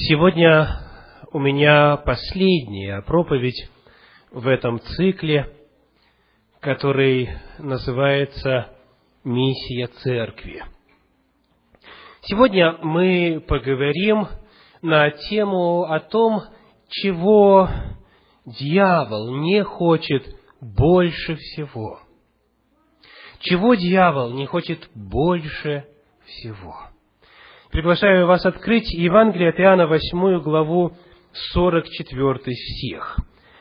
Сегодня у меня последняя проповедь в этом цикле, который называется «Миссия Церкви». Сегодня мы поговорим на тему о том, чего дьявол не хочет больше всего. Чего дьявол не хочет больше всего. Приглашаю вас открыть Евангелие от Иоанна, 8 главу, 44 стих.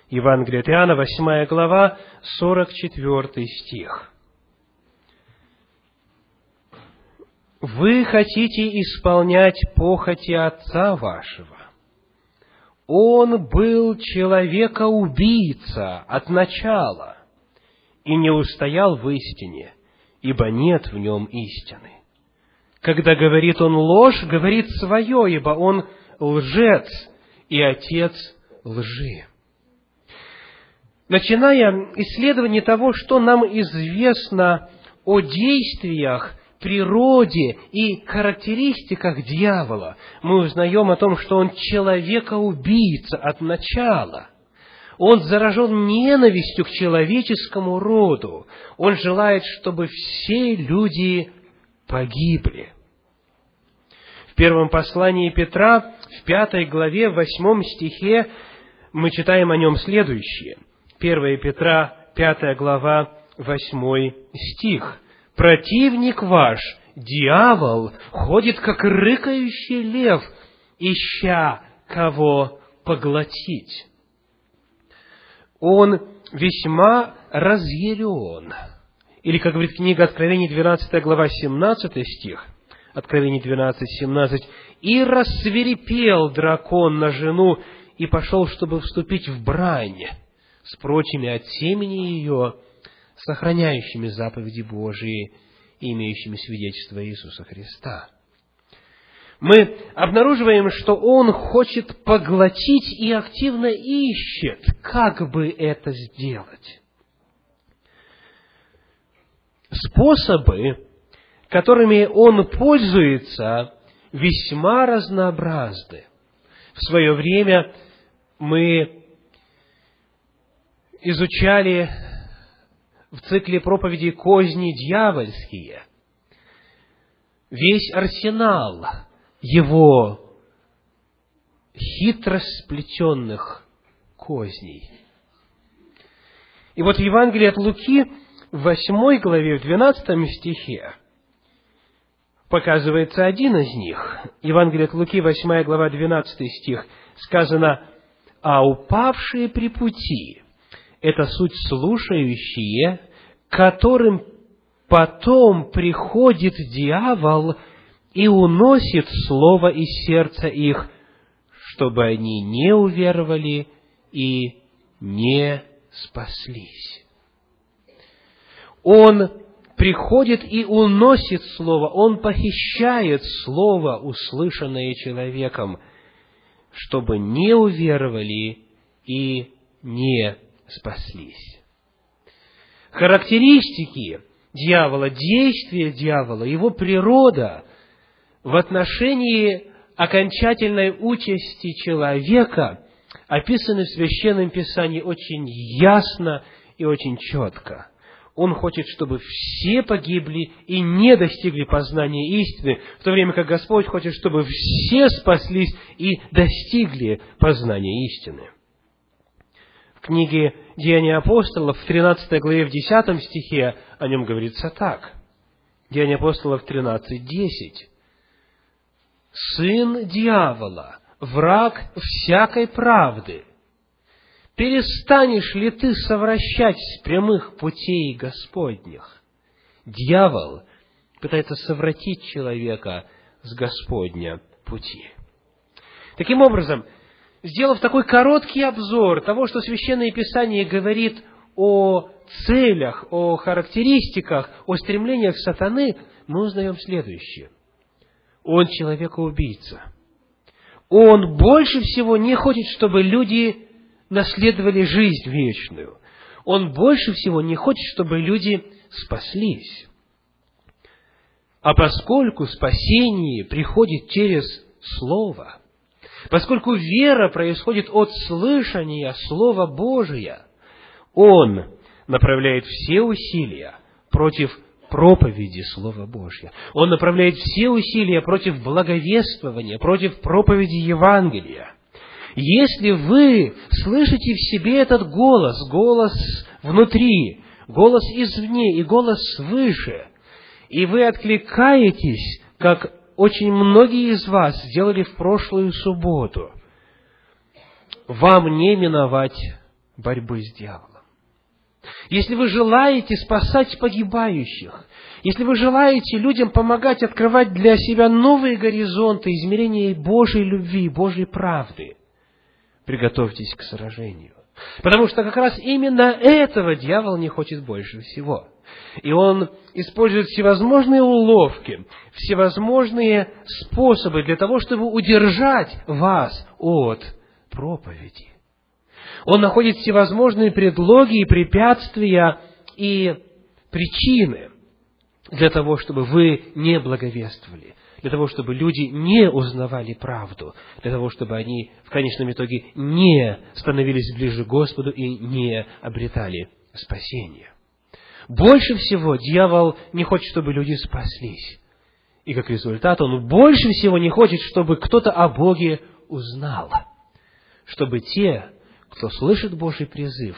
Евангелие от Иоанна, 8 глава, 44 стих. «Вы хотите исполнять похоти Отца вашего. Он был человека-убийца от начала и не устоял в истине, ибо нет в нем истины. Когда говорит он ложь, говорит свое, ибо он лжец и отец лжи. Начиная исследование того, что нам известно о действиях, природе и характеристиках дьявола, мы узнаем о том, что он человека-убийца от начала. Он заражен ненавистью к человеческому роду. Он желает, чтобы все люди погибли. В первом послании Петра, в пятой главе, в восьмом стихе, мы читаем о нем следующее. 1 Петра, пятая глава, восьмой стих. «Противник ваш, дьявол, ходит, как рыкающий лев, ища кого поглотить». Он весьма разъярен – или, как говорит книга Откровений, 12 глава, 17 стих, Откровений 12, 17, «И рассверепел дракон на жену, и пошел, чтобы вступить в брань с прочими от семени ее, сохраняющими заповеди Божии и имеющими свидетельство Иисуса Христа». Мы обнаруживаем, что он хочет поглотить и активно ищет, как бы это сделать способы, которыми он пользуется, весьма разнообразны. В свое время мы изучали в цикле проповедей «Козни дьявольские» весь арсенал его хитро сплетенных козней. И вот в Евангелии от Луки в восьмой главе, в двенадцатом стихе, показывается один из них. Евангелие от Луки, восьмая глава, двенадцатый стих, сказано, «А упавшие при пути – это суть слушающие, которым потом приходит дьявол и уносит слово из сердца их, чтобы они не уверовали и не спаслись» он приходит и уносит Слово, он похищает Слово, услышанное человеком, чтобы не уверовали и не спаслись. Характеристики дьявола, действия дьявола, его природа в отношении окончательной участи человека описаны в Священном Писании очень ясно и очень четко – он хочет, чтобы все погибли и не достигли познания истины, в то время как Господь хочет, чтобы все спаслись и достигли познания истины. В книге Деяния апостолов, в 13 главе, в 10 стихе о нем говорится так. Деяния апостолов 13, 10. «Сын дьявола, враг всякой правды, перестанешь ли ты совращать с прямых путей Господних? Дьявол пытается совратить человека с Господня пути. Таким образом, сделав такой короткий обзор того, что Священное Писание говорит о целях, о характеристиках, о стремлениях сатаны, мы узнаем следующее. Он человека-убийца. Он больше всего не хочет, чтобы люди наследовали жизнь вечную. Он больше всего не хочет, чтобы люди спаслись. А поскольку спасение приходит через Слово, Поскольку вера происходит от слышания Слова Божия, он направляет все усилия против проповеди Слова Божьего. Он направляет все усилия против благовествования, против проповеди Евангелия. Если вы слышите в себе этот голос, голос внутри, голос извне и голос свыше, и вы откликаетесь, как очень многие из вас сделали в прошлую субботу, вам не миновать борьбы с дьяволом. Если вы желаете спасать погибающих, если вы желаете людям помогать открывать для себя новые горизонты измерения Божьей любви, Божьей правды, приготовьтесь к сражению. Потому что как раз именно этого дьявол не хочет больше всего. И он использует всевозможные уловки, всевозможные способы для того, чтобы удержать вас от проповеди. Он находит всевозможные предлоги и препятствия и причины для того, чтобы вы не благовествовали, для того, чтобы люди не узнавали правду, для того, чтобы они в конечном итоге не становились ближе к Господу и не обретали спасение. Больше всего дьявол не хочет, чтобы люди спаслись. И как результат он больше всего не хочет, чтобы кто-то о Боге узнал. Чтобы те, кто слышит Божий призыв,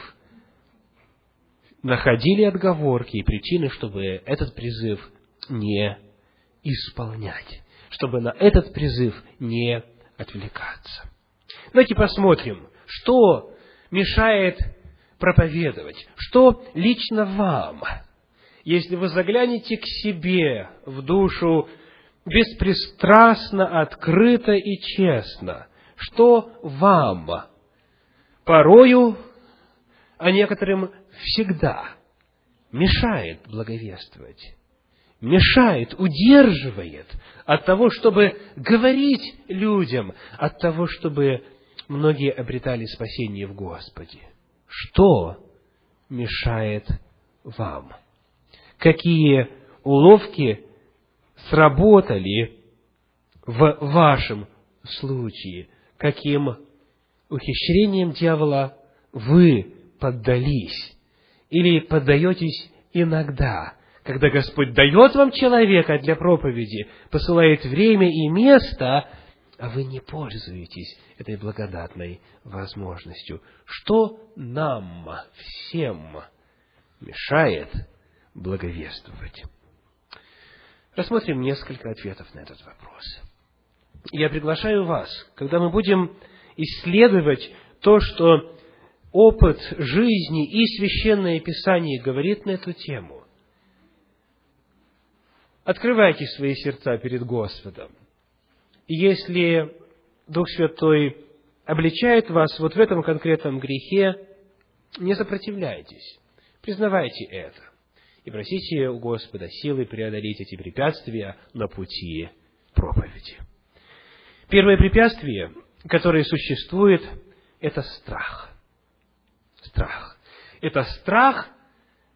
находили отговорки и причины, чтобы этот призыв не исполнять, чтобы на этот призыв не отвлекаться. Давайте посмотрим, что мешает проповедовать, что лично вам, если вы заглянете к себе в душу беспристрастно, открыто и честно, что вам порою, а некоторым всегда мешает благовествовать, мешает, удерживает от того, чтобы говорить людям, от того, чтобы многие обретали спасение в Господе. Что мешает вам? Какие уловки сработали в вашем случае? Каким ухищрением дьявола вы поддались или поддаетесь иногда, когда Господь дает вам человека для проповеди, посылает время и место, а вы не пользуетесь этой благодатной возможностью. Что нам всем мешает благовествовать? Рассмотрим несколько ответов на этот вопрос. Я приглашаю вас, когда мы будем исследовать то, что опыт жизни и священное писание говорит на эту тему. Открывайте свои сердца перед Господом. И если Дух Святой обличает вас вот в этом конкретном грехе, не сопротивляйтесь, признавайте это и просите у Господа силы преодолеть эти препятствия на пути проповеди. Первое препятствие который существует, это страх. Страх. Это страх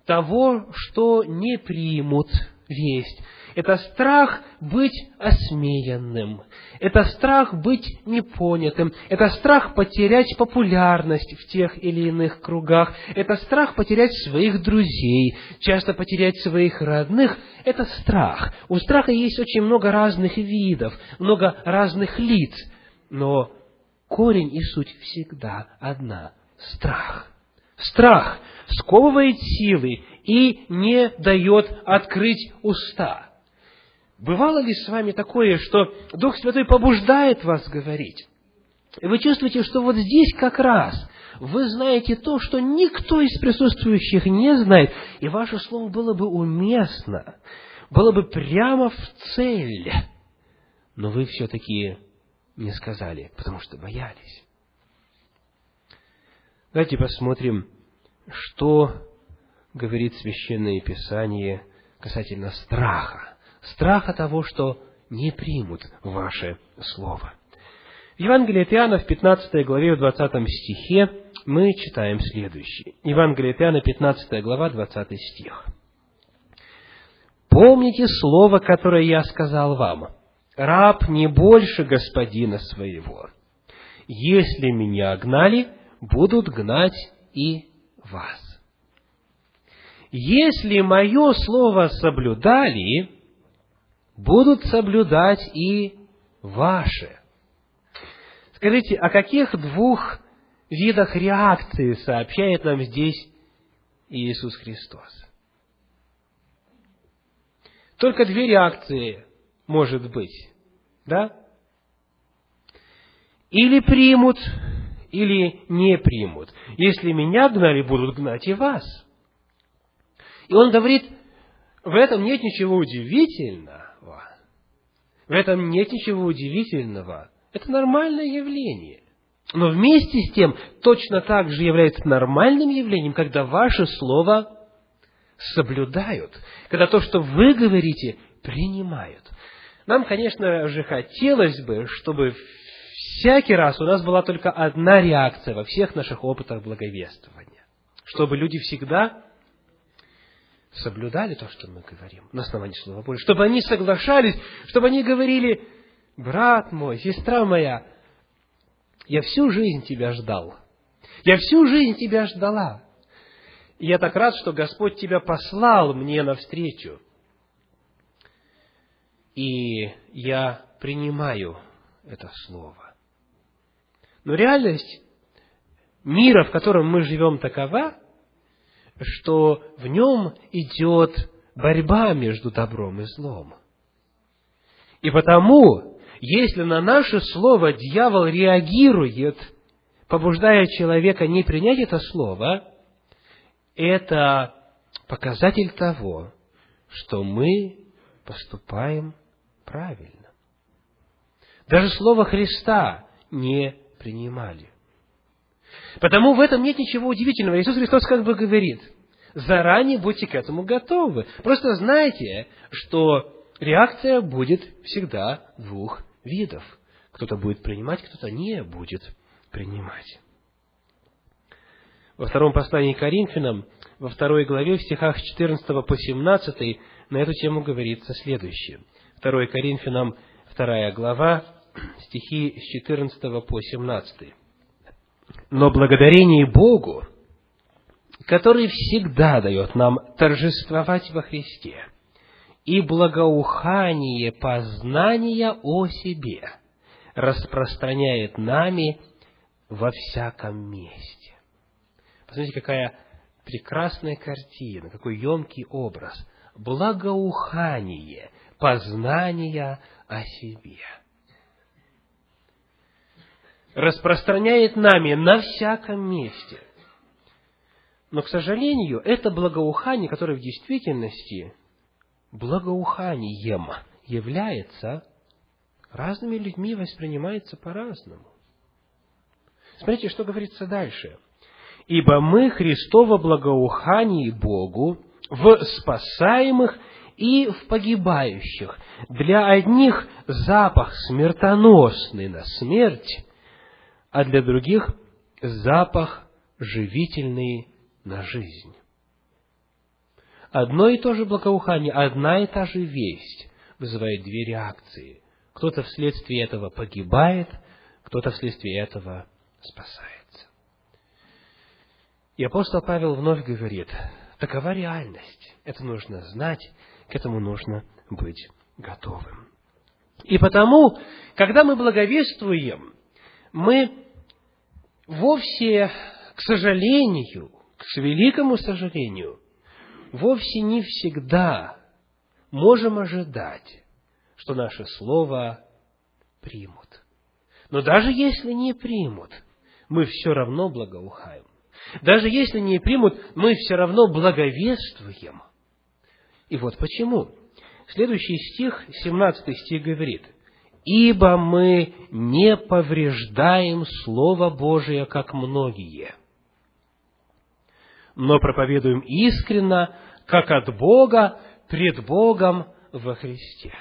того, что не примут весть. Это страх быть осмеянным. Это страх быть непонятым. Это страх потерять популярность в тех или иных кругах. Это страх потерять своих друзей, часто потерять своих родных. Это страх. У страха есть очень много разных видов, много разных лиц но корень и суть всегда одна – страх. Страх сковывает силы и не дает открыть уста. Бывало ли с вами такое, что Дух Святой побуждает вас говорить? И вы чувствуете, что вот здесь как раз вы знаете то, что никто из присутствующих не знает, и ваше слово было бы уместно, было бы прямо в цель, но вы все-таки не сказали, потому что боялись. Давайте посмотрим, что говорит Священное Писание касательно страха. Страха того, что не примут ваше Слово. В Евангелии от Иоанна в 15 главе, в 20 стихе мы читаем следующее. Евангелие от Иоанна, 15 глава, 20 стих. «Помните слово, которое я сказал вам, раб не больше господина своего. если меня гнали, будут гнать и вас. Если мое слово соблюдали, будут соблюдать и ваше. Скажите, о каких двух видах реакции сообщает нам здесь Иисус Христос? Только две реакции может быть, да? Или примут, или не примут. Если меня гнали, будут гнать и вас. И он говорит, в этом нет ничего удивительного. В этом нет ничего удивительного. Это нормальное явление. Но вместе с тем, точно так же является нормальным явлением, когда ваше слово соблюдают, когда то, что вы говорите, принимают. Нам, конечно же, хотелось бы, чтобы всякий раз у нас была только одна реакция во всех наших опытах благовествования. Чтобы люди всегда соблюдали то, что мы говорим, на основании Слова Божьего. Чтобы они соглашались, чтобы они говорили, брат мой, сестра моя, я всю жизнь тебя ждал. Я всю жизнь тебя ждала. И я так рад, что Господь тебя послал мне навстречу. И я принимаю это слово. Но реальность мира, в котором мы живем, такова, что в нем идет борьба между добром и злом. И потому, если на наше слово дьявол реагирует, побуждая человека не принять это слово, это показатель того, что мы поступаем правильно. Даже слово Христа не принимали. Потому в этом нет ничего удивительного. Иисус Христос как бы говорит, заранее будьте к этому готовы. Просто знайте, что реакция будет всегда двух видов. Кто-то будет принимать, кто-то не будет принимать. Во втором послании к Коринфянам, во второй главе, в стихах 14 по 17, на эту тему говорится следующее. 2 Коринфянам, вторая глава, стихи с 14 по 17. Но благодарение Богу, который всегда дает нам торжествовать во Христе, и благоухание познания о себе распространяет нами во всяком месте. Посмотрите, какая прекрасная картина, какой емкий образ. Благоухание познания о себе – распространяет нами на всяком месте. Но, к сожалению, это благоухание, которое в действительности благоуханием является, разными людьми воспринимается по-разному. Смотрите, что говорится дальше. «Ибо мы Христово благоухание Богу в спасаемых и в погибающих. Для одних запах смертоносный на смерть, а для других запах живительный на жизнь. Одно и то же благоухание, одна и та же весть вызывает две реакции. Кто-то вследствие этого погибает, кто-то вследствие этого спасается. И апостол Павел вновь говорит, такова реальность. Это нужно знать, к этому нужно быть готовым. И потому, когда мы благовествуем, мы вовсе, к сожалению, к великому сожалению, вовсе не всегда можем ожидать, что наше слово примут. Но даже если не примут, мы все равно благоухаем. Даже если не примут, мы все равно благовествуем. И вот почему. Следующий стих, 17 стих говорит, ибо мы не повреждаем Слово Божие, как многие, но проповедуем искренно, как от Бога, пред Богом во Христе.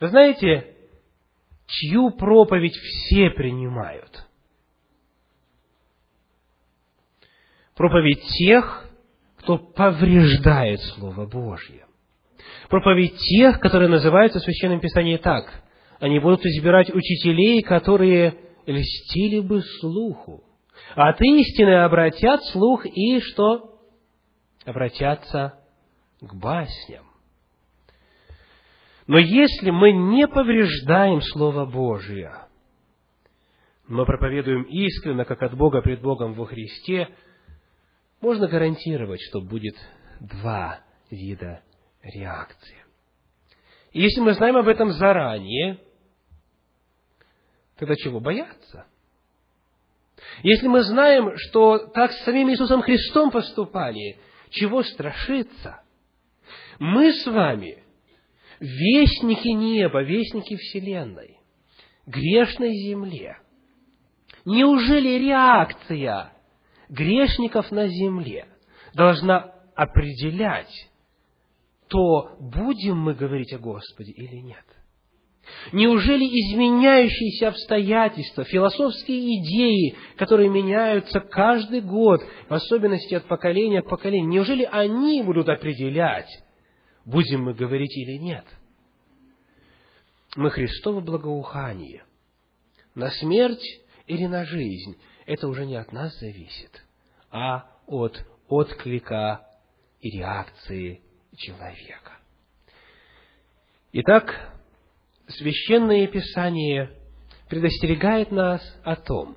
Вы знаете, чью проповедь все принимают? Проповедь тех, кто повреждает Слово Божье проповедь тех, которые называются в Священном Писании так. Они будут избирать учителей, которые льстили бы слуху. От истины обратят слух и что? Обратятся к басням. Но если мы не повреждаем Слово Божие, мы проповедуем искренне, как от Бога пред Богом во Христе, можно гарантировать, что будет два вида реакции. И если мы знаем об этом заранее, тогда чего бояться? Если мы знаем, что так с самим Иисусом Христом поступали, чего страшиться? Мы с вами вестники неба, вестники Вселенной, грешной земле. Неужели реакция грешников на земле должна определять то, будем мы говорить о Господе или нет? Неужели изменяющиеся обстоятельства, философские идеи, которые меняются каждый год, в особенности от поколения к поколению, неужели они будут определять, будем мы говорить или нет? Мы Христово благоухание. На смерть или на жизнь, это уже не от нас зависит, а от отклика и реакции человека. Итак, Священное Писание предостерегает нас о том,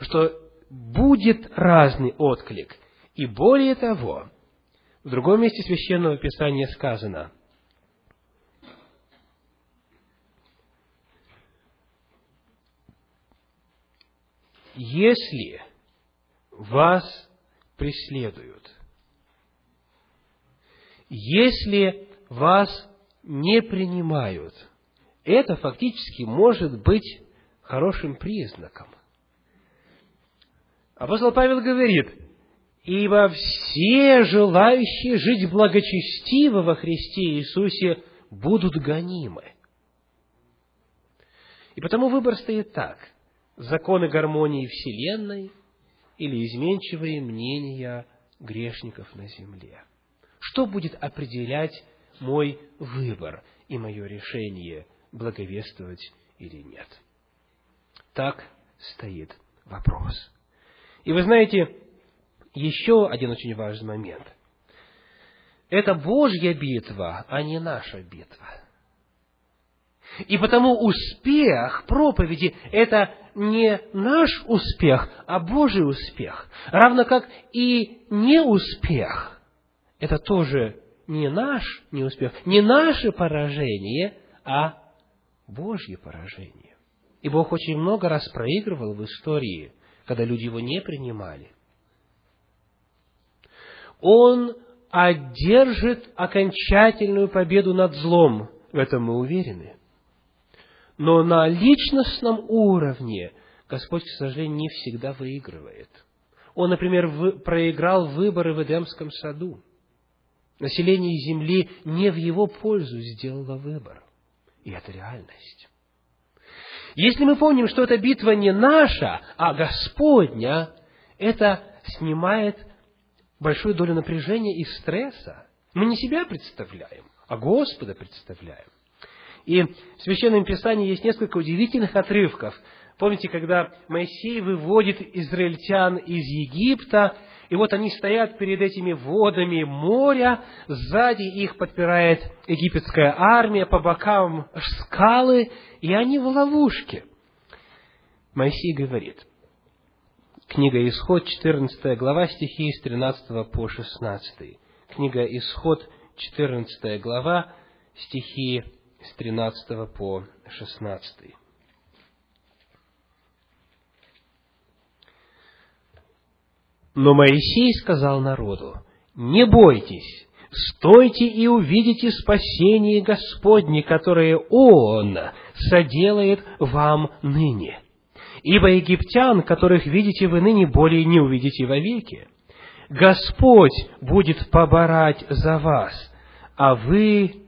что будет разный отклик. И более того, в другом месте Священного Писания сказано, если вас преследуют, если вас не принимают – это фактически может быть хорошим признаком. Апостол Павел говорит, ибо все желающие жить благочестиво во Христе Иисусе будут гонимы. И потому выбор стоит так. Законы гармонии Вселенной или изменчивые мнения грешников на земле. Что будет определять мой выбор и мое решение благовествовать или нет. Так стоит вопрос. И вы знаете, еще один очень важный момент. Это Божья битва, а не наша битва. И потому успех проповеди – это не наш успех, а Божий успех. Равно как и неуспех – это тоже не наш неуспех, не наше поражение, а Божье поражение. И Бог очень много раз проигрывал в истории, когда люди его не принимали. Он одержит окончательную победу над злом, в этом мы уверены. Но на личностном уровне Господь, к сожалению, не всегда выигрывает. Он, например, проиграл выборы в Эдемском саду. Население Земли не в его пользу сделало выбор. И это реальность. Если мы помним, что эта битва не наша, а Господня, это снимает большую долю напряжения и стресса. Мы не себя представляем, а Господа представляем. И в Священном Писании есть несколько удивительных отрывков. Помните, когда Моисей выводит израильтян из Египта, и вот они стоят перед этими водами моря, сзади их подпирает египетская армия, по бокам скалы, и они в ловушке. Моисей говорит, книга Исход, 14 глава, стихи с 13 по 16. Книга Исход, 14 глава, стихи с 13 по 16. Но Моисей сказал народу, «Не бойтесь, стойте и увидите спасение Господне, которое Он соделает вам ныне. Ибо египтян, которых видите вы ныне, более не увидите вовеки. Господь будет поборать за вас, а вы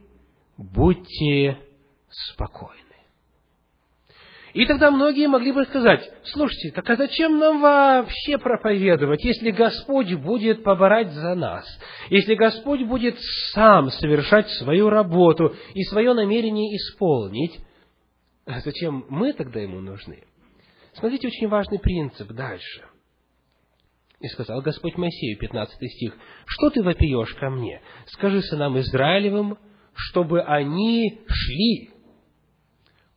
будьте спокойны. И тогда многие могли бы сказать, слушайте, так а зачем нам вообще проповедовать, если Господь будет поборать за нас, если Господь будет сам совершать свою работу и свое намерение исполнить, а зачем мы тогда Ему нужны? Смотрите, очень важный принцип дальше. И сказал Господь Моисею, 15 стих, «Что ты вопиешь ко мне? Скажи сынам Израилевым, чтобы они шли».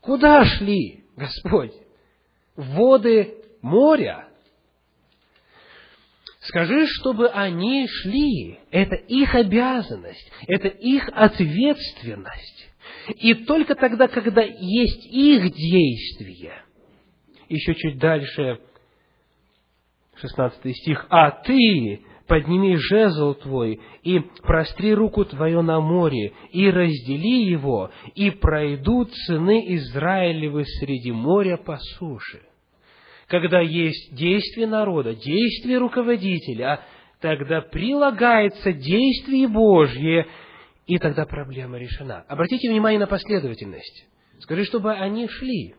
Куда шли, Господь? Воды моря? Скажи, чтобы они шли. Это их обязанность, это их ответственность. И только тогда, когда есть их действие, еще чуть дальше, 16 стих, «А ты подними жезл твой, и простри руку твою на море, и раздели его, и пройдут сыны Израилевы среди моря по суше». Когда есть действие народа, действие руководителя, тогда прилагается действие Божье, и тогда проблема решена. Обратите внимание на последовательность. Скажи, чтобы они шли.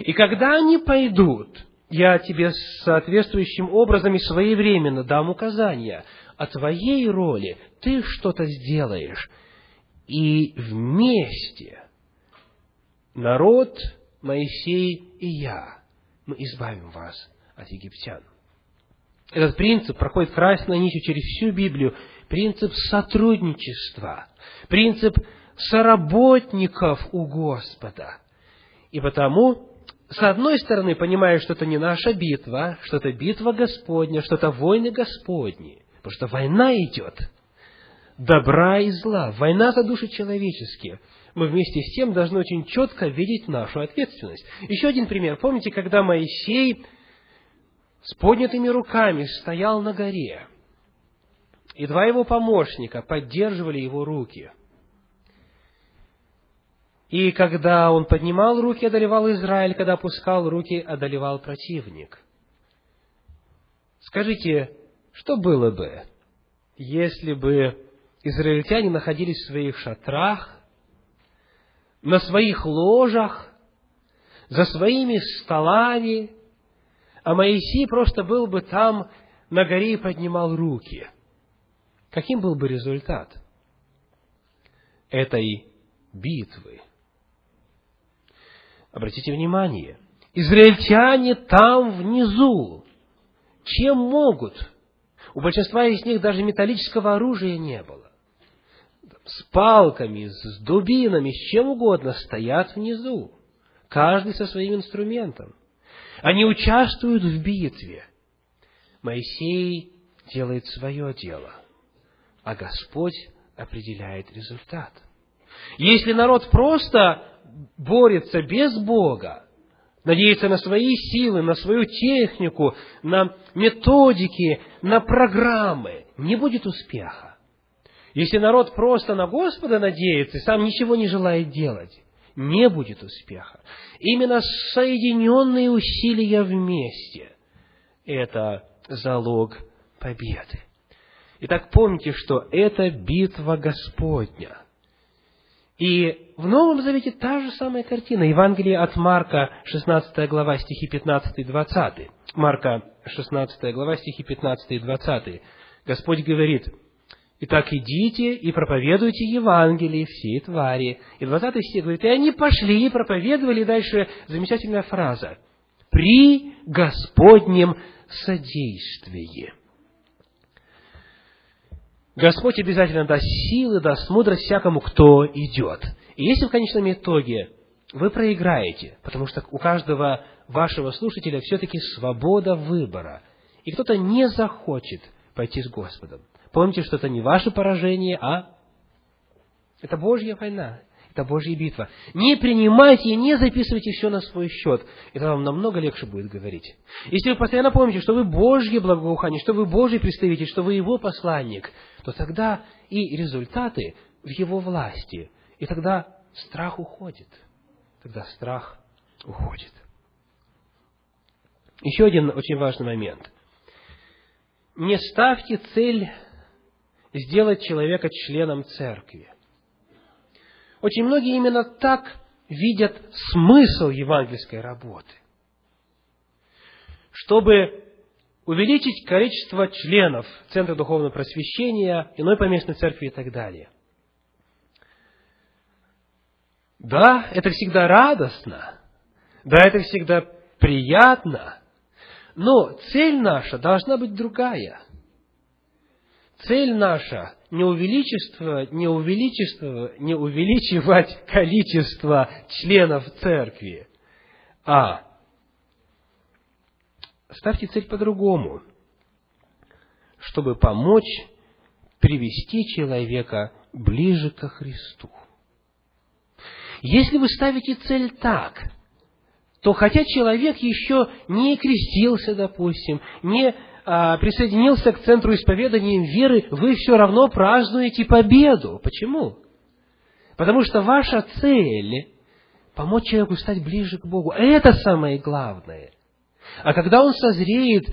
И когда они пойдут, я тебе соответствующим образом и своевременно дам указания о твоей роли, ты что-то сделаешь. И вместе народ, Моисей и я, мы избавим вас от египтян. Этот принцип проходит красной нитью через всю Библию. Принцип сотрудничества, принцип соработников у Господа. И потому с одной стороны, понимая, что это не наша битва, что это битва Господня, что это войны Господни, потому что война идет добра и зла, война за души человеческие. Мы вместе с тем должны очень четко видеть нашу ответственность. Еще один пример. Помните, когда Моисей с поднятыми руками стоял на горе, и два его помощника поддерживали его руки – и когда он поднимал руки, одолевал Израиль, когда опускал руки, одолевал противник. Скажите, что было бы, если бы израильтяне находились в своих шатрах, на своих ложах, за своими столами, а Моисей просто был бы там на горе и поднимал руки. Каким был бы результат этой битвы? Обратите внимание, израильтяне там внизу, чем могут? У большинства из них даже металлического оружия не было. С палками, с дубинами, с чем угодно стоят внизу. Каждый со своим инструментом. Они участвуют в битве. Моисей делает свое дело, а Господь определяет результат. Если народ просто борется без Бога, надеется на свои силы, на свою технику, на методики, на программы, не будет успеха. Если народ просто на Господа надеется и сам ничего не желает делать, не будет успеха. Именно соединенные усилия вместе – это залог победы. Итак, помните, что это битва Господня – и в Новом Завете та же самая картина. Евангелие от Марка, 16 глава, стихи 15 и 20. Марка, 16 глава, стихи 15 и 20. Господь говорит, «Итак, идите и проповедуйте Евангелие всей твари». И 20 стих говорит, «И они пошли и проповедовали». И дальше замечательная фраза. «При Господнем содействии». Господь обязательно даст силы, даст мудрость всякому, кто идет. И если в конечном итоге вы проиграете, потому что у каждого вашего слушателя все-таки свобода выбора, и кто-то не захочет пойти с Господом, помните, что это не ваше поражение, а это Божья война, это Божья битва. Не принимайте и не записывайте все на свой счет. Это вам намного легче будет говорить. Если вы постоянно помните, что вы Божье благоухание, что вы Божий представитель, что вы Его посланник, то тогда и результаты в Его власти. И тогда страх уходит. Тогда страх уходит. Еще один очень важный момент. Не ставьте цель сделать человека членом церкви. Очень многие именно так видят смысл евангельской работы. Чтобы увеличить количество членов Центра Духовного Просвещения, иной поместной церкви и так далее. Да, это всегда радостно. Да, это всегда приятно, но цель наша должна быть другая. Цель наша не увеличивать, не увеличивать, не увеличивать количество членов церкви, а ставьте цель по-другому, чтобы помочь привести человека ближе ко Христу. Если вы ставите цель так, то хотя человек еще не крестился, допустим, не а, присоединился к центру исповедания веры, вы все равно празднуете победу. Почему? Потому что ваша цель – помочь человеку стать ближе к Богу. Это самое главное. А когда он созреет,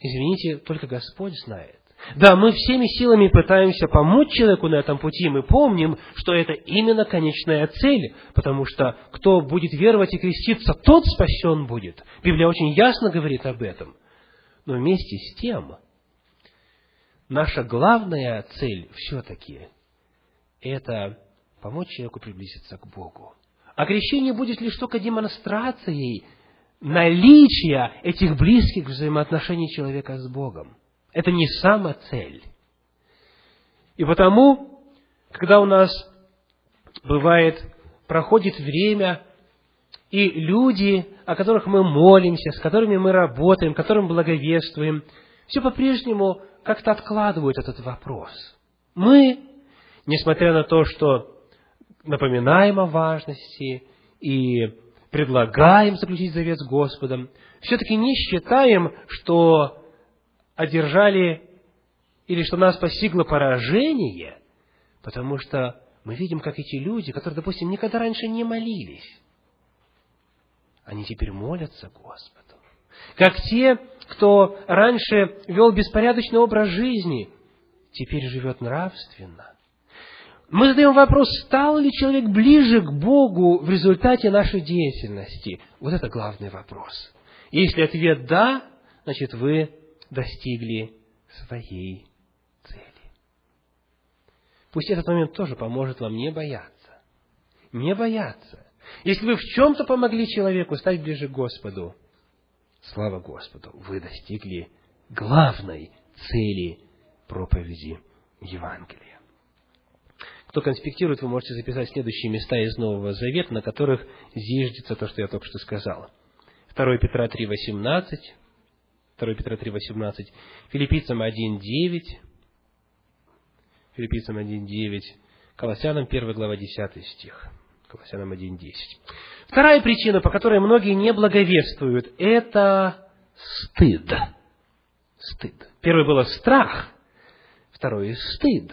извините, только Господь знает. Да, мы всеми силами пытаемся помочь человеку на этом пути, мы помним, что это именно конечная цель, потому что кто будет веровать и креститься, тот спасен будет. Библия очень ясно говорит об этом – но вместе с тем, наша главная цель все-таки – это помочь человеку приблизиться к Богу. А крещение будет лишь только демонстрацией наличия этих близких взаимоотношений человека с Богом. Это не сама цель. И потому, когда у нас бывает, проходит время, и люди, о которых мы молимся, с которыми мы работаем, которым благовествуем, все по-прежнему как-то откладывают этот вопрос. Мы, несмотря на то, что напоминаем о важности и предлагаем заключить завет с Господом, все-таки не считаем, что одержали или что нас постигло поражение, потому что мы видим, как эти люди, которые, допустим, никогда раньше не молились, они теперь молятся Господу. Как те, кто раньше вел беспорядочный образ жизни, теперь живет нравственно. Мы задаем вопрос, стал ли человек ближе к Богу в результате нашей деятельности? Вот это главный вопрос. Если ответ «да», значит, вы достигли своей цели. Пусть этот момент тоже поможет вам не бояться. Не бояться. Если вы в чем-то помогли человеку стать ближе к Господу, слава Господу, вы достигли главной цели проповеди Евангелия. Кто конспектирует, вы можете записать следующие места из Нового Завета, на которых зиждется то, что я только что сказал. 2 Петра 3,18, 2 Петра 3,18, Филиппийцам 1,9, Филиппийцам 1,9, Колоссянам 1 глава 10 стих. Колоссянам 1.10. Вторая причина, по которой многие не благовествуют, это стыд. Стыд. Первое было страх, второе – стыд.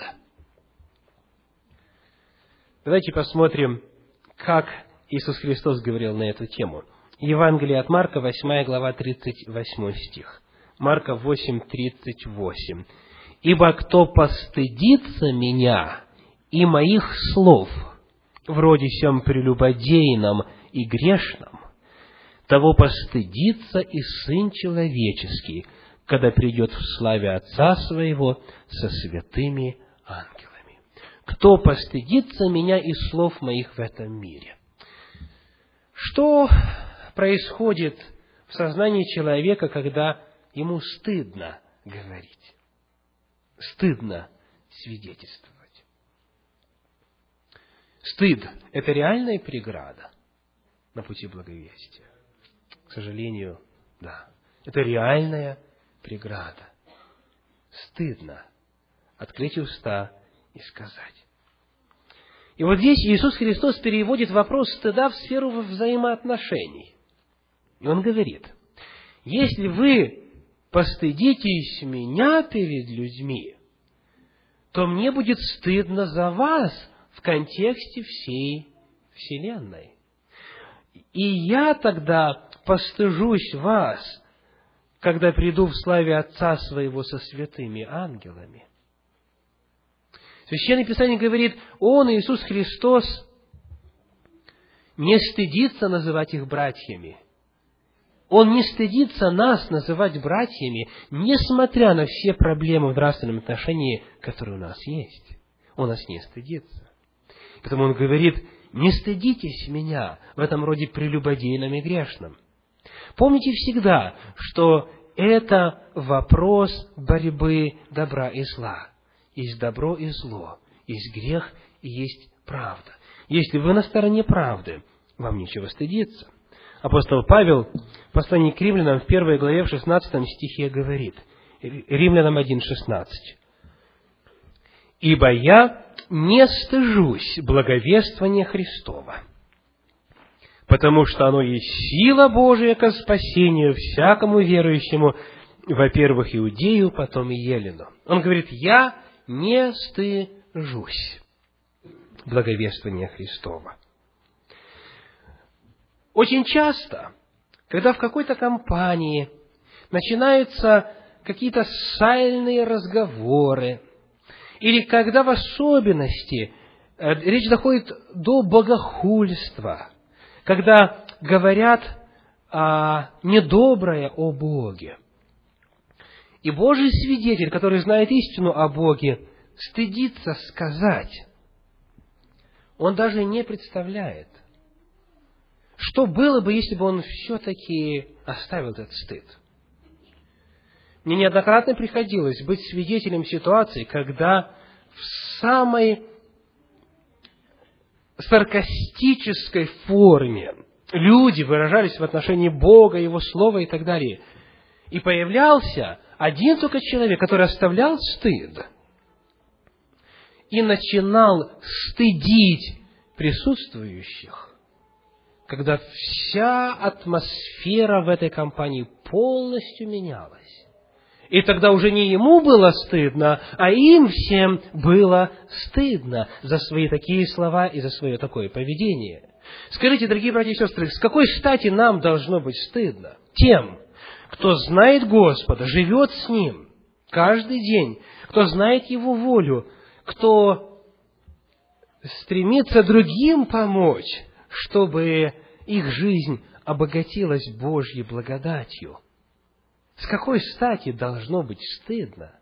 Давайте посмотрим, как Иисус Христос говорил на эту тему. Евангелие от Марка, 8 глава, 38 стих. Марка 8, 38. «Ибо кто постыдится Меня и моих слов, вроде сем прелюбодейном и грешном, того постыдится и Сын Человеческий, когда придет в славе Отца Своего со святыми ангелами. Кто постыдится меня и слов моих в этом мире? Что происходит в сознании человека, когда ему стыдно говорить? Стыдно свидетельствовать. Стыд – это реальная преграда на пути благовестия. К сожалению, да. Это реальная преграда. Стыдно открыть уста и сказать. И вот здесь Иисус Христос переводит вопрос стыда в сферу взаимоотношений. И Он говорит, если вы постыдитесь меня перед людьми, то мне будет стыдно за вас в контексте всей Вселенной. И я тогда постыжусь вас, когда приду в славе Отца Своего со святыми ангелами. Священное Писание говорит, Он, Иисус Христос, не стыдится называть их братьями. Он не стыдится нас называть братьями, несмотря на все проблемы в нравственном отношении, которые у нас есть. Он нас не стыдится. Поэтому он говорит, не стыдитесь меня в этом роде прелюбодейном и грешном. Помните всегда, что это вопрос борьбы добра и зла. Есть добро и зло, есть грех и есть правда. Если вы на стороне правды, вам нечего стыдиться. Апостол Павел в послании к римлянам в первой главе в 16 стихе говорит, Римлянам 1.16, «Ибо я не стыжусь благовествования Христова, потому что оно есть сила Божия ко спасению всякому верующему, во-первых, иудею, потом и елену». Он говорит, «Я не стыжусь благовествования Христова». Очень часто, когда в какой-то компании начинаются какие-то сальные разговоры, или когда в особенности э, речь доходит до богохульства, когда говорят а, недоброе о Боге. И Божий свидетель, который знает истину о Боге, стыдится сказать. Он даже не представляет, что было бы, если бы он все-таки оставил этот стыд? Мне неоднократно приходилось быть свидетелем ситуации, когда в самой саркастической форме люди выражались в отношении Бога, Его Слова и так далее. И появлялся один только человек, который оставлял стыд и начинал стыдить присутствующих когда вся атмосфера в этой компании полностью менялась. И тогда уже не ему было стыдно, а им всем было стыдно за свои такие слова и за свое такое поведение. Скажите, дорогие братья и сестры, с какой стати нам должно быть стыдно? Тем, кто знает Господа, живет с Ним каждый день, кто знает Его волю, кто стремится другим помочь, чтобы их жизнь обогатилась Божьей благодатью. С какой стати должно быть стыдно?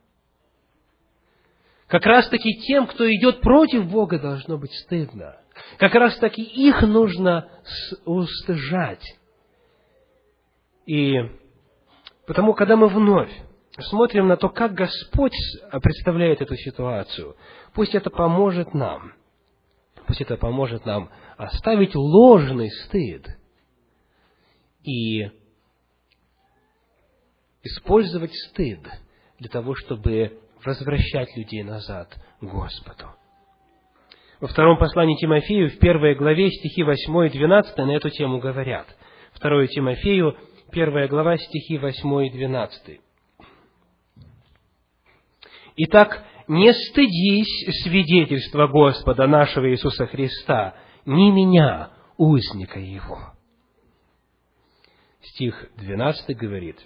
Как раз таки тем, кто идет против Бога, должно быть стыдно. Как раз таки их нужно устыжать. И потому, когда мы вновь смотрим на то, как Господь представляет эту ситуацию, пусть это поможет нам – Пусть это поможет нам оставить ложный стыд и использовать стыд для того, чтобы возвращать людей назад к Господу. Во втором послании Тимофею, в первой главе, стихи 8 и 12 на эту тему говорят. Второе Тимофею, первая глава, стихи 8 и 12. Итак, не стыдись свидетельства Господа нашего Иисуса Христа, ни меня, узника Его. Стих 12 говорит,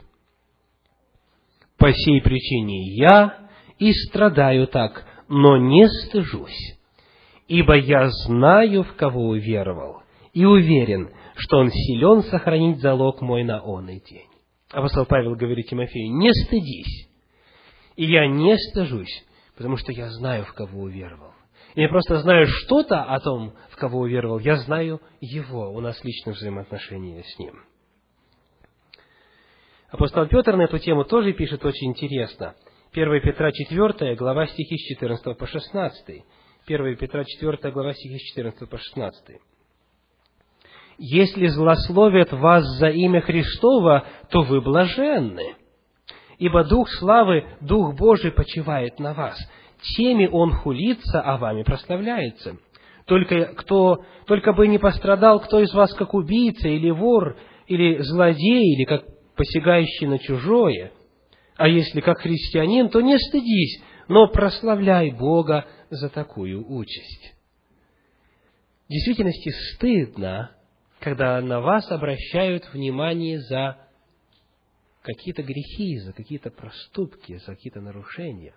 «По сей причине я и страдаю так, но не стыжусь, ибо я знаю, в кого уверовал, и уверен, что он силен сохранить залог мой на он и день». Апостол Павел говорит Тимофею, не стыдись, и я не стыжусь, потому что я знаю, в кого уверовал. Я просто знаю что-то о том, в кого уверовал, я знаю Его, у нас личные взаимоотношения с Ним. Апостол Петр на эту тему тоже пишет очень интересно. 1 Петра 4, глава стихи с 14 по 16. 1 Петра 4, глава стихи с 14 по 16. «Если злословят вас за имя Христова, то вы блаженны, ибо Дух славы, Дух Божий почивает на вас. Теми Он хулится, а вами прославляется. Только, кто, только бы не пострадал кто из вас как убийца, или вор, или злодей, или как посягающий на чужое. А если как христианин, то не стыдись, но прославляй Бога за такую участь. В действительности стыдно, когда на вас обращают внимание за какие-то грехи, за какие-то проступки, за какие-то нарушения.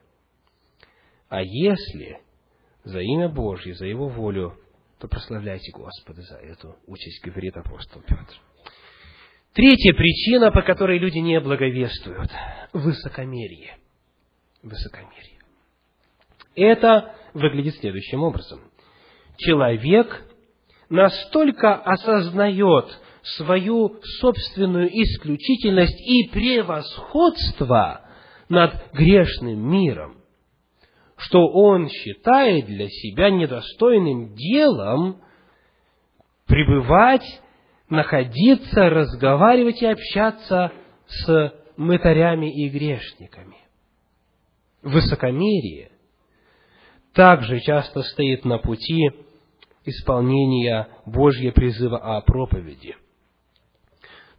А если за имя Божье, за Его волю, то прославляйте Господа за эту участь, говорит апостол Петр. Третья причина, по которой люди не благовествуют – высокомерие. Высокомерие. Это выглядит следующим образом. Человек настолько осознает свою собственную исключительность и превосходство над грешным миром, что он считает для себя недостойным делом пребывать, находиться, разговаривать и общаться с мытарями и грешниками. Высокомерие также часто стоит на пути исполнения Божьего призыва о проповеди.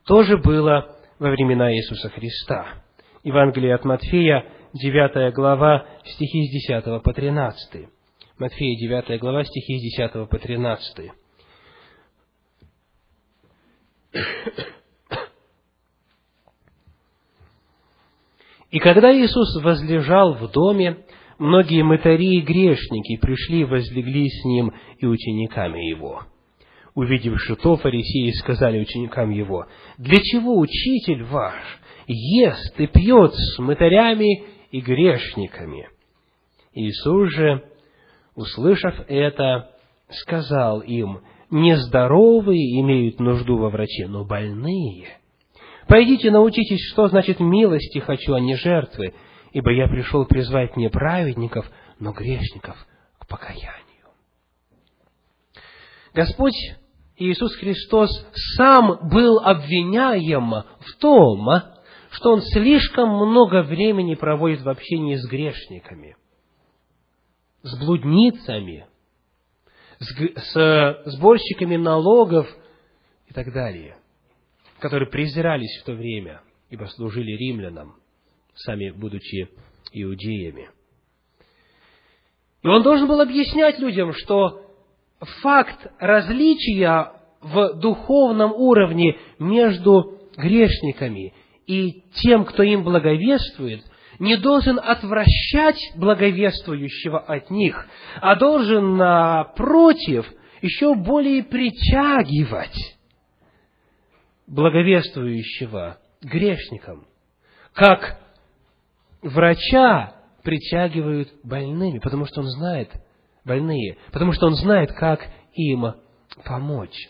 То же было во времена Иисуса Христа. Евангелие от Матфея, 9 глава, стихи с 10 по 13. Матфея, 9 глава, стихи с 10 по 13. И когда Иисус возлежал в доме, многие мытари и грешники пришли и возлегли с ним и учениками его. Увидевши то, фарисеи сказали ученикам его, «Для чего учитель ваш ест и пьет с мытарями и грешниками?» Иисус же, услышав это, сказал им, «Нездоровые имеют нужду во враче, но больные. Пойдите научитесь, что значит милости хочу, а не жертвы, ибо я пришел призвать не праведников, но грешников к покаянию. Господь Иисус Христос сам был обвиняем в том, что Он слишком много времени проводит в общении с грешниками, с блудницами, с, с сборщиками налогов и так далее, которые презирались в то время, ибо служили римлянам сами будучи иудеями. И он должен был объяснять людям, что факт различия в духовном уровне между грешниками и тем, кто им благовествует, не должен отвращать благовествующего от них, а должен, напротив, еще более притягивать благовествующего грешникам, как врача притягивают больными, потому что он знает, больные, потому что он знает, как им помочь.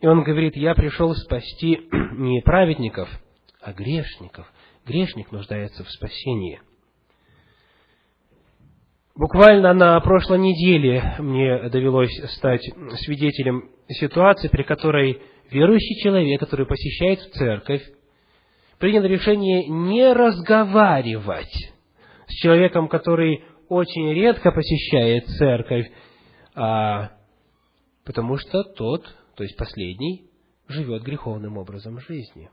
И он говорит, я пришел спасти не праведников, а грешников. Грешник нуждается в спасении. Буквально на прошлой неделе мне довелось стать свидетелем ситуации, при которой верующий человек, который посещает церковь, принято решение не разговаривать с человеком, который очень редко посещает церковь, а, потому что тот, то есть последний, живет греховным образом жизни.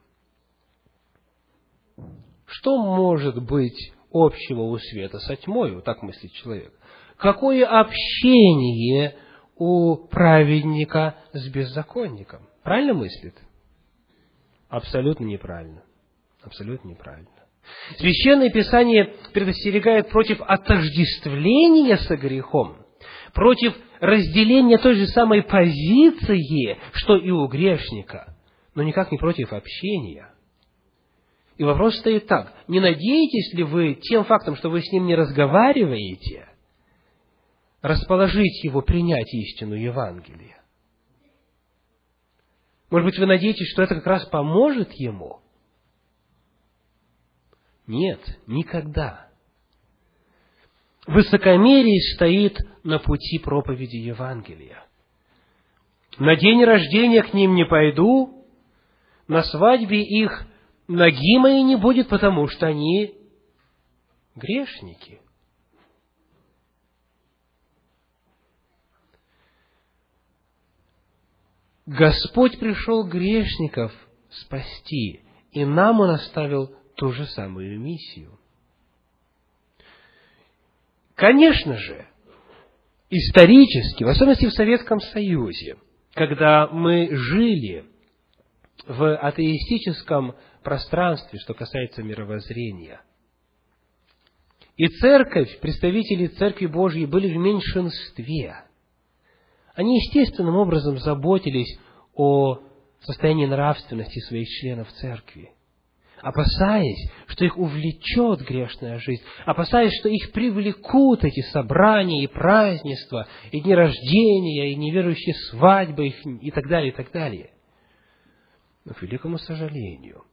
Что может быть общего у света со тьмою, так мыслит человек? Какое общение у праведника с беззаконником? Правильно мыслит? Абсолютно неправильно. Абсолютно неправильно. Священное Писание предостерегает против отождествления со грехом, против разделения той же самой позиции, что и у грешника, но никак не против общения. И вопрос стоит так, не надеетесь ли вы тем фактом, что вы с ним не разговариваете, расположить его принять истину Евангелия? Может быть, вы надеетесь, что это как раз поможет ему – нет, никогда. Высокомерие стоит на пути проповеди Евангелия. На день рождения к ним не пойду, на свадьбе их ноги моей не будет, потому что они грешники. Господь пришел грешников спасти, и нам Он оставил ту же самую миссию. Конечно же, исторически, в особенности в Советском Союзе, когда мы жили в атеистическом пространстве, что касается мировоззрения, и церковь, представители Церкви Божьей были в меньшинстве. Они естественным образом заботились о состоянии нравственности своих членов церкви. опасаясь, что их увлечет грешная жизнь, опасаясь, что их привлекут эти собрания и празднества, и дни рождения, и неверующие свадьбы и так далее, и так далее. Но, к великому сожалению,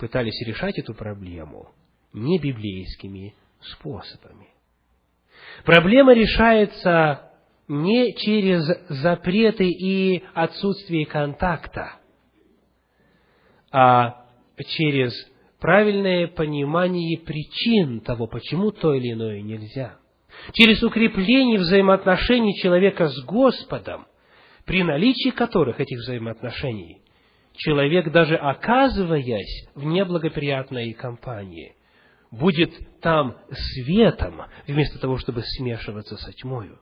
пытались решать эту проблему не библейскими способами. Проблема решается не через запреты и отсутствие контакта, а через правильное понимание причин того, почему то или иное нельзя. Через укрепление взаимоотношений человека с Господом, при наличии которых этих взаимоотношений человек, даже оказываясь в неблагоприятной компании, будет там светом, вместо того, чтобы смешиваться со тьмою.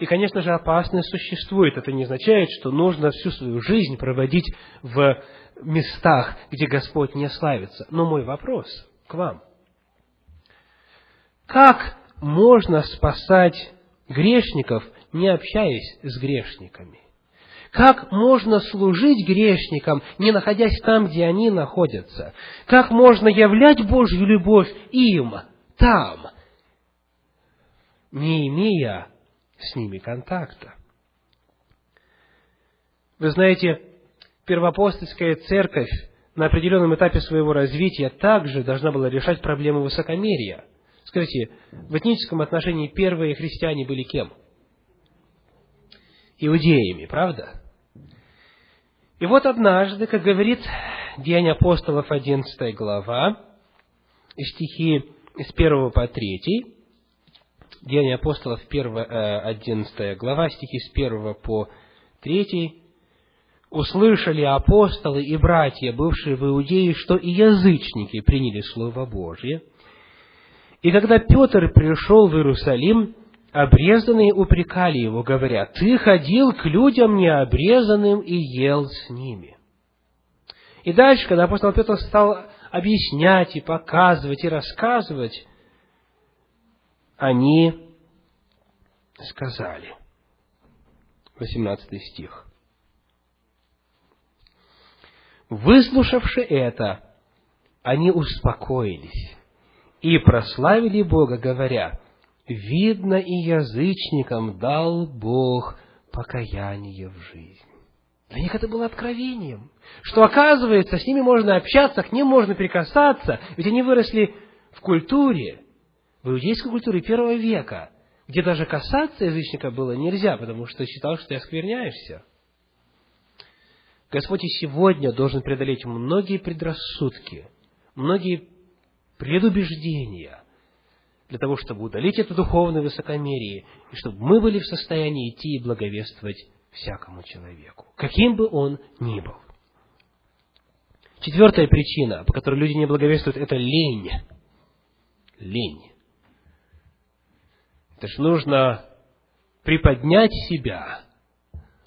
И, конечно же, опасность существует. Это не означает, что нужно всю свою жизнь проводить в местах, где Господь не славится. Но мой вопрос к вам. Как можно спасать грешников, не общаясь с грешниками? Как можно служить грешникам, не находясь там, где они находятся? Как можно являть Божью любовь им там, не имея с ними контакта? Вы знаете, первоапостольская церковь на определенном этапе своего развития также должна была решать проблемы высокомерия. Скажите, в этническом отношении первые христиане были кем? Иудеями, правда? И вот однажды, как говорит Деяния апостолов, 11 глава, стихи с 1 по 3, Деяния апостолов, 11 э, глава, стихи с 1 по 3, услышали апостолы и братья, бывшие в Иудее, что и язычники приняли Слово Божье. И когда Петр пришел в Иерусалим, обрезанные упрекали его, говоря, «Ты ходил к людям необрезанным и ел с ними». И дальше, когда апостол Петр стал объяснять и показывать и рассказывать, они сказали, 18 стих, Выслушавши это, они успокоились и прославили Бога, говоря, «Видно, и язычникам дал Бог покаяние в жизнь». Для них это было откровением, что, оказывается, с ними можно общаться, к ним можно прикасаться, ведь они выросли в культуре, в иудейской культуре первого века, где даже касаться язычника было нельзя, потому что считал, что ты оскверняешься. Господь и сегодня должен преодолеть многие предрассудки, многие предубеждения, для того, чтобы удалить это духовное высокомерие, и чтобы мы были в состоянии идти и благовествовать всякому человеку, каким бы он ни был. Четвертая причина, по которой люди не благовествуют, это лень. Лень. Это же нужно приподнять себя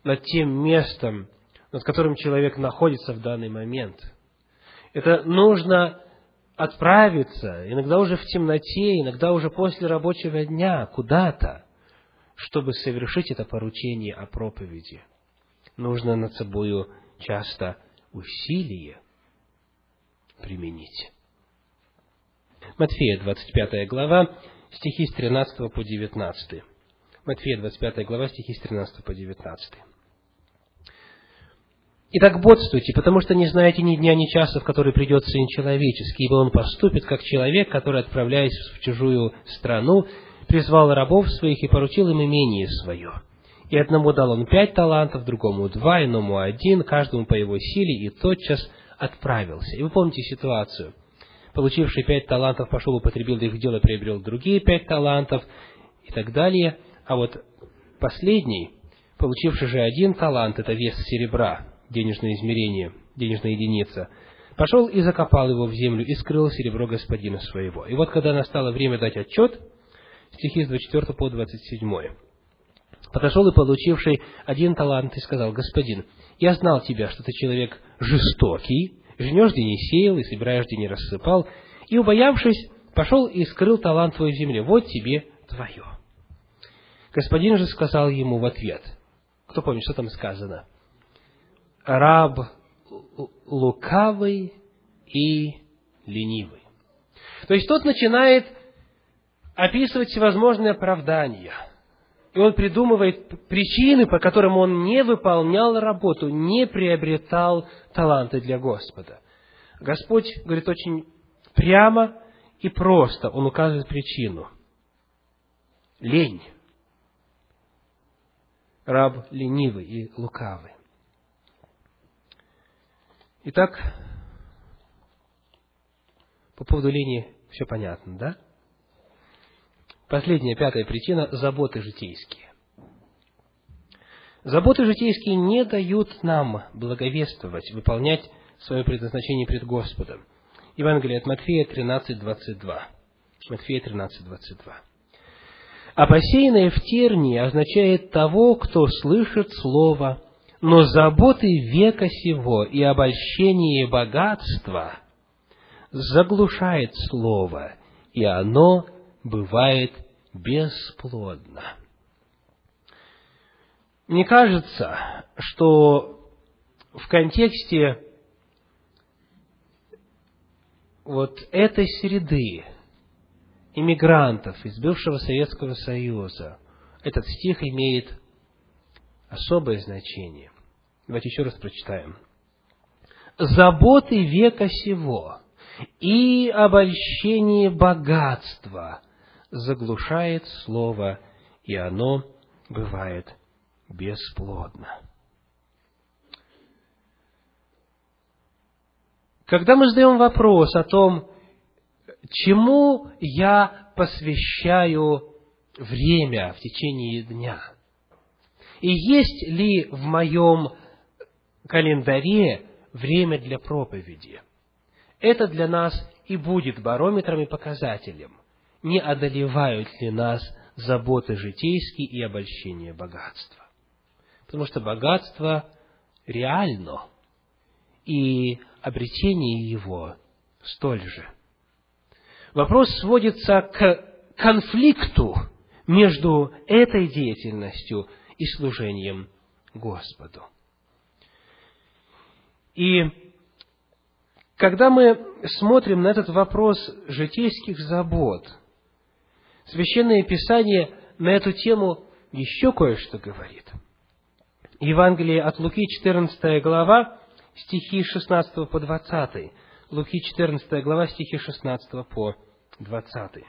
над тем местом, над которым человек находится в данный момент. Это нужно отправиться, иногда уже в темноте, иногда уже после рабочего дня, куда-то, чтобы совершить это поручение о проповеди. Нужно над собою часто усилие применить. Матфея, 25 глава, стихи с 13 по 19. Матфея, 25 глава, стихи с 13 по 19. Итак, бодствуйте, потому что не знаете ни дня, ни часа, в который придет Сын Человеческий, ибо Он поступит, как человек, который, отправляясь в чужую страну, призвал рабов своих и поручил им имение свое. И одному дал он пять талантов, другому два, иному один, каждому по его силе, и тотчас отправился. И вы помните ситуацию. Получивший пять талантов пошел, употребил их в дело, приобрел другие пять талантов и так далее. А вот последний, получивший же один талант, это вес серебра, денежное измерение, денежная единица, пошел и закопал его в землю и скрыл серебро господина своего. И вот когда настало время дать отчет, стихи с 24 по 27. Подошел и получивший один талант и сказал, «Господин, я знал тебя, что ты человек жестокий, жнешь, где не сеял, и собираешь, где не рассыпал, и, убоявшись, пошел и скрыл талант твой в земле, вот тебе твое». Господин же сказал ему в ответ, кто помнит, что там сказано? Раб лукавый и ленивый. То есть тот начинает описывать всевозможные оправдания. И он придумывает причины, по которым он не выполнял работу, не приобретал таланты для Господа. Господь говорит очень прямо и просто. Он указывает причину. Лень. Раб ленивый и лукавый. Итак, по поводу лени все понятно, да? Последняя, пятая причина – заботы житейские. Заботы житейские не дают нам благовествовать, выполнять свое предназначение пред Господом. Евангелие от Матфея 13:22. Матфея 13:22. А посеянное в тернии означает того, кто слышит слово, но заботы века сего и обольщение богатства заглушает слово, и оно бывает бесплодно. Мне кажется, что в контексте вот этой среды иммигрантов из бывшего Советского Союза этот стих имеет особое значение. Давайте еще раз прочитаем. «Заботы века сего и обольщение богатства заглушает слово, и оно бывает бесплодно. Когда мы задаем вопрос о том, чему я посвящаю время в течение дня, и есть ли в моем календаре время для проповеди, это для нас и будет барометром и показателем, не одолевают ли нас заботы житейские и обольщение богатства. Потому что богатство реально, и обретение его столь же. Вопрос сводится к конфликту между этой деятельностью и служением Господу. И когда мы смотрим на этот вопрос житейских забот – Священное Писание на эту тему еще кое-что говорит. Евангелие от Луки, 14 глава, стихи 16 по 20. Луки, 14 глава, стихи 16 по 20.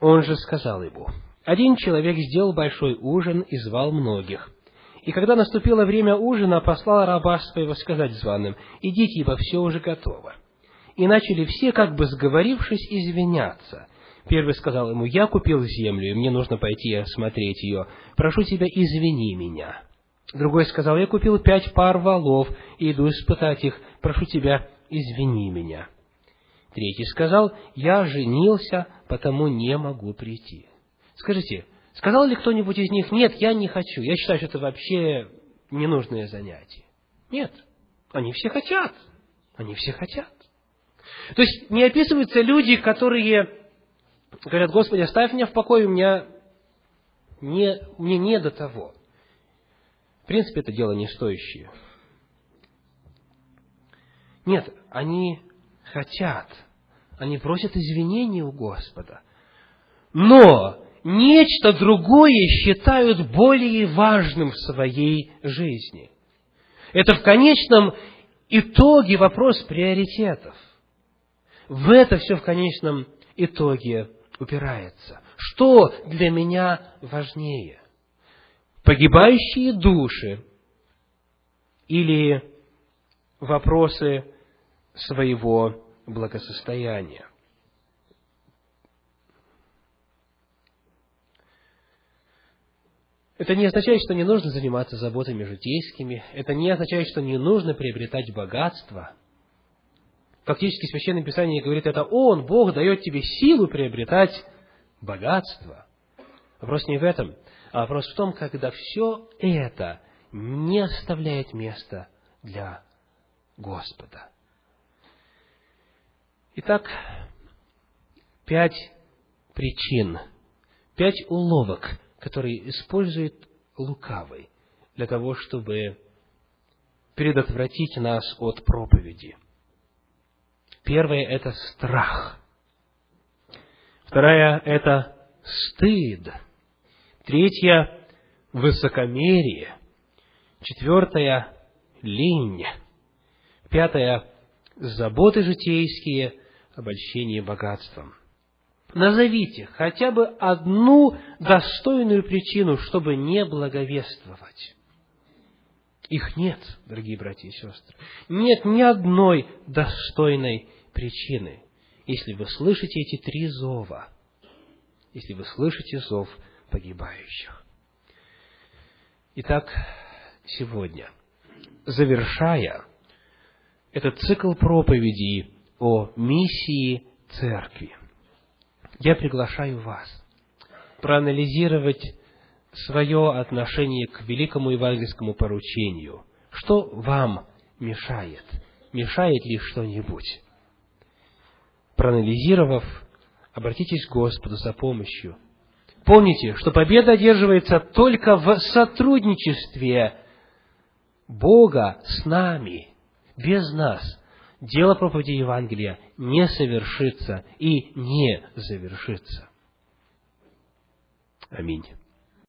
Он же сказал ему, «Один человек сделал большой ужин и звал многих. И когда наступило время ужина, послал раба своего сказать званым, «Идите, ибо все уже готово» и начали все, как бы сговорившись, извиняться. Первый сказал ему, я купил землю, и мне нужно пойти осмотреть ее. Прошу тебя, извини меня. Другой сказал, я купил пять пар валов и иду испытать их. Прошу тебя, извини меня. Третий сказал, я женился, потому не могу прийти. Скажите, сказал ли кто-нибудь из них, нет, я не хочу, я считаю, что это вообще ненужное занятие? Нет, они все хотят, они все хотят. То есть не описываются люди, которые говорят, Господи, оставь меня в покое, у меня не, мне не до того. В принципе, это дело не стоящее. Нет, они хотят, они просят извинений у Господа. Но нечто другое считают более важным в своей жизни. Это в конечном итоге вопрос приоритетов – в это все в конечном итоге упирается. Что для меня важнее? Погибающие души или вопросы своего благосостояния? Это не означает, что не нужно заниматься заботами житейскими. Это не означает, что не нужно приобретать богатство. Фактически Священное Писание говорит, это Он, Бог, дает тебе силу приобретать богатство. Вопрос не в этом, а вопрос в том, когда все это не оставляет места для Господа. Итак, пять причин, пять уловок, которые использует лукавый для того, чтобы предотвратить нас от проповеди. Первое – это страх. Вторая – это стыд. Третья – высокомерие. Четвертая – лень. Пятая – заботы житейские, обольщение богатством. Назовите хотя бы одну достойную причину, чтобы не благовествовать. Их нет, дорогие братья и сестры. Нет ни одной достойной причины. Если вы слышите эти три зова, если вы слышите зов погибающих. Итак, сегодня, завершая этот цикл проповедей о миссии церкви, я приглашаю вас проанализировать свое отношение к великому евангельскому поручению. Что вам мешает? Мешает ли что-нибудь? Проанализировав, обратитесь к Господу за помощью. Помните, что победа одерживается только в сотрудничестве Бога с нами. Без нас дело проповеди Евангелия не совершится и не завершится. Аминь.